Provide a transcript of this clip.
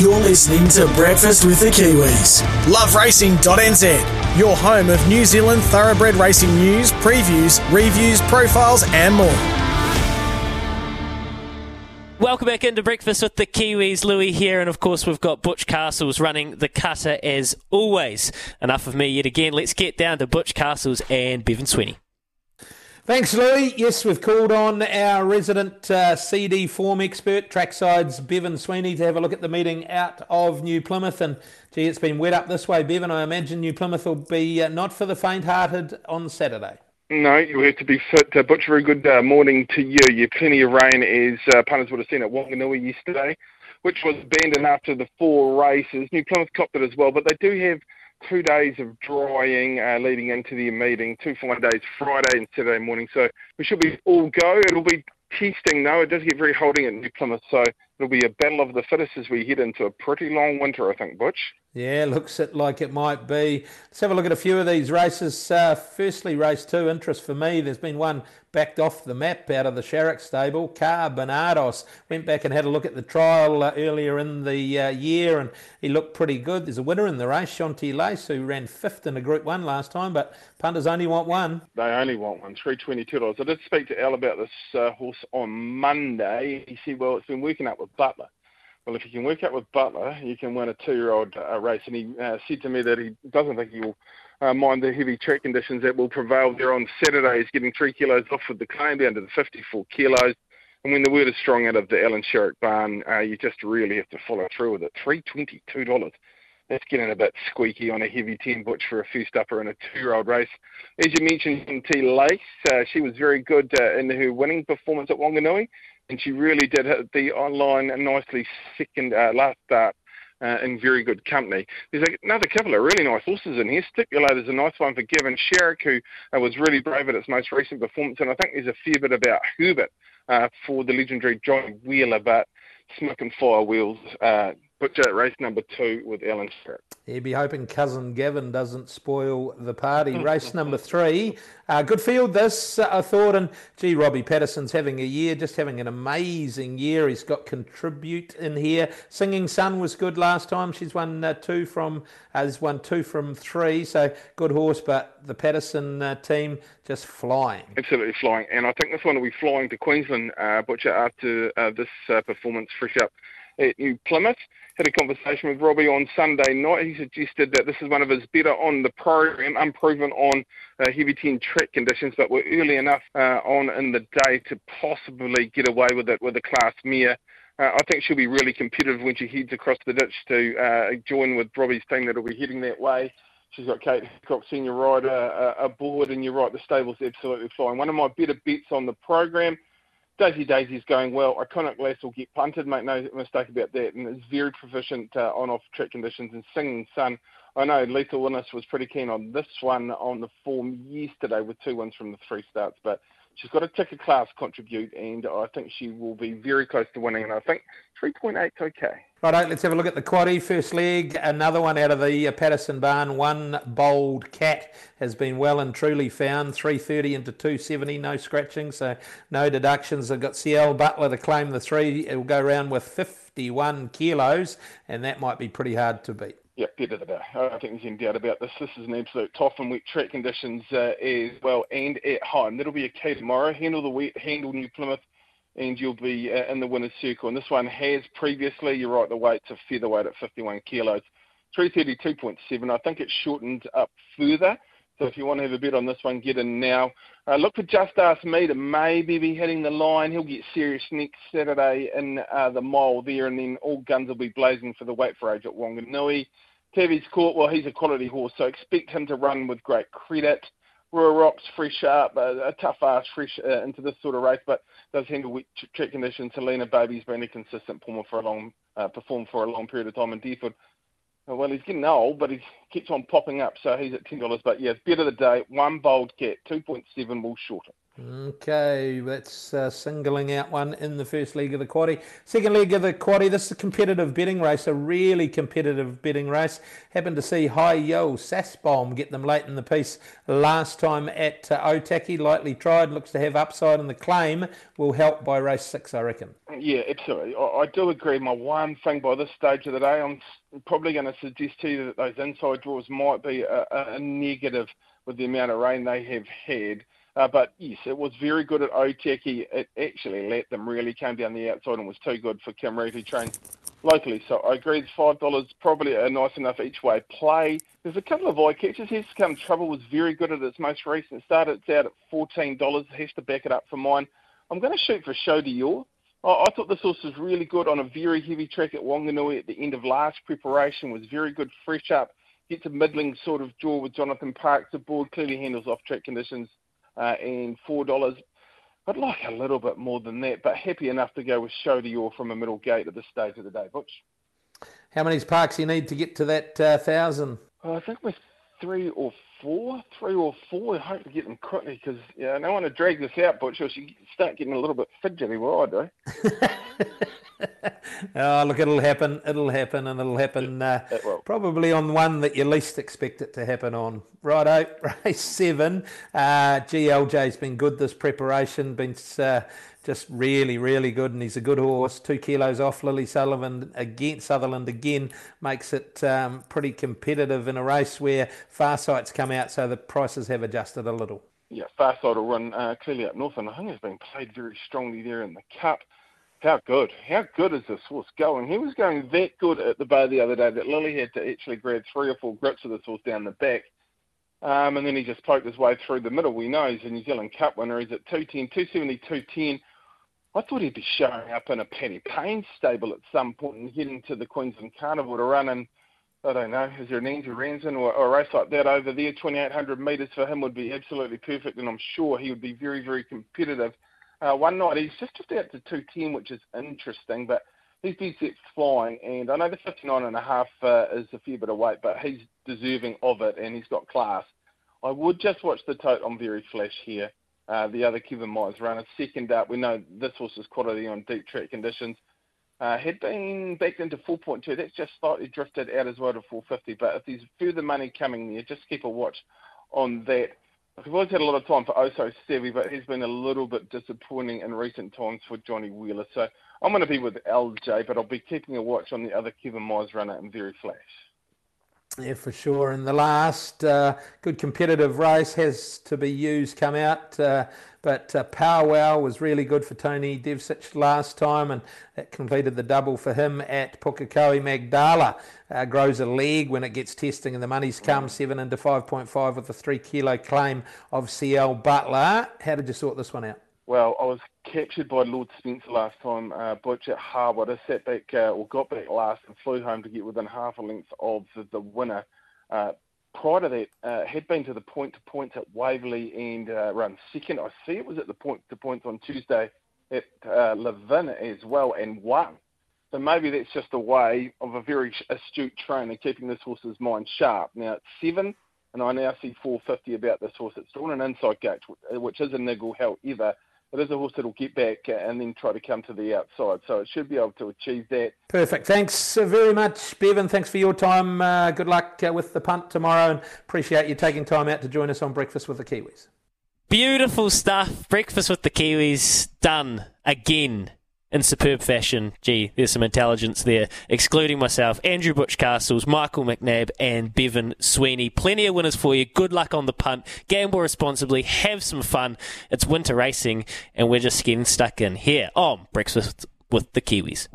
You're listening to Breakfast with the Kiwis. LoveRacing.nz, your home of New Zealand thoroughbred racing news, previews, reviews, profiles, and more. Welcome back into Breakfast with the Kiwis. Louis here, and of course, we've got Butch Castles running the cutter as always. Enough of me yet again. Let's get down to Butch Castles and Bevan Sweeney. Thanks, Louis. Yes, we've called on our resident uh, CD form expert, Trackside's Bevan Sweeney, to have a look at the meeting out of New Plymouth. And gee, it's been wet up this way, Bevan. I imagine New Plymouth will be uh, not for the faint-hearted on Saturday. No, you have to be fit. Uh, Butch, very good uh, morning to you. You have plenty of rain, as uh, punters would have seen at Wanganui yesterday, which was abandoned after the four races. New Plymouth copped it as well, but they do have two days of drying uh, leading into the meeting, two fine days, Friday and Saturday morning. So we should be all go. It'll be testing though. It does get very holding at New Plymouth, so it'll be a battle of the fittest as we head into a pretty long winter, I think, Butch. Yeah, looks it like it might be. Let's have a look at a few of these races. Uh, firstly, race two, interest for me. There's been one backed off the map out of the Sharrock stable. Car Bernardos went back and had a look at the trial uh, earlier in the uh, year and he looked pretty good. There's a winner in the race, Shanti Lace, who ran fifth in a Group 1 last time, but punters only want one. They only want one, $322. I did speak to Al about this uh, horse on Monday. He said, well, it's been working out with Butler well, if you can work out with Butler, you can win a two-year-old uh, race. And he uh, said to me that he doesn't think he will uh, mind the heavy track conditions that will prevail there on Saturday. He's getting three kilos off with the claim down to the 54 kilos. And when the word is strong out of the Alan Sharrock barn, uh, you just really have to follow through with it. $322. That's getting a bit squeaky on a heavy 10 butch for a first upper in a two-year-old race. As you mentioned, T. Lace, uh, she was very good uh, in her winning performance at Wanganui and she really did the online nicely second uh, last start uh, in very good company. There's another couple of really nice horses in here. Stipulator's a nice one for Gavin Sharrock, who uh, was really brave at its most recent performance, and I think there's a fair bit about Herbert uh, for the legendary Johnny Wheeler, but Smoke and Fire Wheels put you at race number two with Alan Sharrock. He'd be hoping cousin Gavin doesn't spoil the party. race number three. Uh, good field this, uh, I thought. And gee, Robbie Patterson's having a year, just having an amazing year. He's got contribute in here. Singing Sun was good last time. She's won uh, two from, uh, has won two from three. So good horse, but the Patterson uh, team just flying. Absolutely flying. And I think this one will be flying to Queensland, uh, Butcher, after uh, this uh, performance fresh up at New Plymouth. Had a conversation with Robbie on Sunday night. He suggested that this is one of his better on the program, unproven on uh, heavy 10 track conditions, but we're early enough uh, on in the day to possibly get away with it with a class mare. Uh, I think she'll be really competitive when she heads across the ditch to uh, join with Robbie's team that'll be heading that way. She's got Kate Hercock, senior rider, uh, aboard, and you're right, the stable's absolutely flying. One of my better bets on the program Daisy Daisy's going well. Iconic Lass will get punted, make no mistake about that, and is very proficient uh, on off track conditions and singing sun. I know Lethal Witness was pretty keen on this one on the form yesterday with two wins from the three starts, but she's got a ticker class contribute, and I think she will be very close to winning, and I think 3.8 is okay. Right, let's have a look at the quaddy first leg. Another one out of the uh, Patterson barn. One bold cat has been well and truly found. 330 into 270, no scratching, so no deductions. I've got CL Butler to claim the three. It will go around with 51 kilos, and that might be pretty hard to beat. Yeah, better than that. I don't think there's any doubt about this. This is an absolute top and wet track conditions uh, as well, and at home. That'll be a key tomorrow. Handle the wet, handle New Plymouth and you'll be uh, in the winner's circle. And this one has previously, you're right, the weight's a featherweight at 51 kilos. 332.7. I think it's shortened up further. So if you want to have a bet on this one, get in now. Uh, look for Just Ask Me to maybe be hitting the line. He'll get serious next Saturday in uh, the mile there, and then all guns will be blazing for the weight for age at Wanganui. Tavi's Court, well, he's a quality horse, so expect him to run with great credit. Royal Rocks fresh up, a, a tough ass fresh uh, into this sort of race, but does handle wet track conditions. Helena Baby's been a consistent performer for a long, uh, performed for a long period of time in Deerfoot. Uh, well, he's getting old, but he keeps on popping up, so he's at ten dollars. But yeah, it's better the day. One bold cat, two point seven will shorten. Okay, that's uh, singling out one in the first leg of the quaddy. Second leg of the quaddy, this is a competitive betting race, a really competitive betting race. Happened to see High Yo Sassbomb get them late in the piece last time at uh, Otaki. Lightly tried, looks to have upside, and the claim will help by race six, I reckon. Yeah, absolutely. I, I do agree. My one thing by this stage of the day, I'm probably going to suggest to you that those inside draws might be a, a negative with the amount of rain they have had. Uh, but yes, it was very good at Otaki. It actually let them really came down the outside and was too good for Kim Reid, who trained locally. So I agree, it's five dollars probably a nice enough each way play. There's a couple of eye catches. Here's Come Trouble was very good at its most recent start. It's out at fourteen dollars. Has to back it up for mine. I'm going to shoot for Show de Yore. I thought this horse was really good on a very heavy track at Wanganui at the end of last preparation. Was very good, fresh up. Gets a middling sort of draw with Jonathan Parkes aboard. Clearly handles off track conditions uh, and four dollars. I'd like a little bit more than that, but happy enough to go with Show de Yore from a middle gate at this stage of the day, Butch. How many parks you need to get to that uh, thousand? Oh, I think we're three or four, three or four. I hope to get them quickly because yeah, I don't want to drag this out, Butch, or you start getting a little bit fidgety where I do. oh, look, it'll happen. It'll happen, and it'll happen uh, it probably on one that you least expect it to happen on. Righto, race seven. Uh, GLJ's been good this preparation. Been uh, just really, really good, and he's a good horse. Two kilos off Lily Sullivan again. Sutherland again makes it um, pretty competitive in a race where Farsight's come out, so the prices have adjusted a little. Yeah, Farsight will run uh, clearly up north, and I think it's been played very strongly there in the Cup. How good? How good is this horse going? He was going that good at the Bay the other day that Lily had to actually grab three or four grips of this horse down the back. Um, and then he just poked his way through the middle. We know he's a New Zealand Cup winner. He's at 210, 270, 210. I thought he'd be showing up in a Paddy Payne stable at some point and heading to the Queensland Carnival to run in, I don't know, is there an Andrew Ramsden or, or a race like that over there? 2,800 metres for him would be absolutely perfect, and I'm sure he would be very, very competitive. Uh, one night he's just out to 210, which is interesting, but he's been set flying, and I know the 59 and a half uh, is a fair bit of weight, but he's deserving of it, and he's got class. I would just watch the tote on Very Flash here. Uh, the other Kevin Myers runner, second up. We know this horse's quality on deep track conditions. Uh, had been backed into 4.2. That's just slightly drifted out as well to 450. But if there's further money coming there, just keep a watch on that. We've always had a lot of time for Oso Sevi, but he's been a little bit disappointing in recent times for Johnny Wheeler. So I'm going to be with LJ, but I'll be keeping a watch on the other Kevin Myers runner in Very Flash. Yeah, for sure. And the last uh, good competitive race has to be used come out. Uh, but uh, Powwow was really good for Tony Devcich last time, and that completed the double for him at Pukekohe Magdala. Uh, grows a leg when it gets testing, and the money's come seven into 5.5 with a three kilo claim of CL Butler. How did you sort this one out? Well, I was captured by Lord Spencer last time, uh, Butch at Hawera. I sat back, uh, or got back last and flew home to get within half a length of the, the winner. Uh, prior to that, uh, had been to the point to points at Waverley and uh, run second. I see it was at the point to points on Tuesday at uh, Levin as well and won. So maybe that's just a way of a very astute trainer keeping this horse's mind sharp. Now it's seven, and I now see 450 about this horse. It's still an inside gate, which is a niggle. However, it is a horse that'll get back and then try to come to the outside. So it should be able to achieve that. Perfect. Thanks very much, Bevan. Thanks for your time. Uh, good luck uh, with the punt tomorrow and appreciate you taking time out to join us on Breakfast with the Kiwis. Beautiful stuff. Breakfast with the Kiwis done again in superb fashion. Gee, there's some intelligence there. Excluding myself, Andrew Butch Castles, Michael McNabb, and Bevan Sweeney. Plenty of winners for you. Good luck on the punt. Gamble responsibly. Have some fun. It's winter racing, and we're just getting stuck in here on Breakfast with the Kiwis.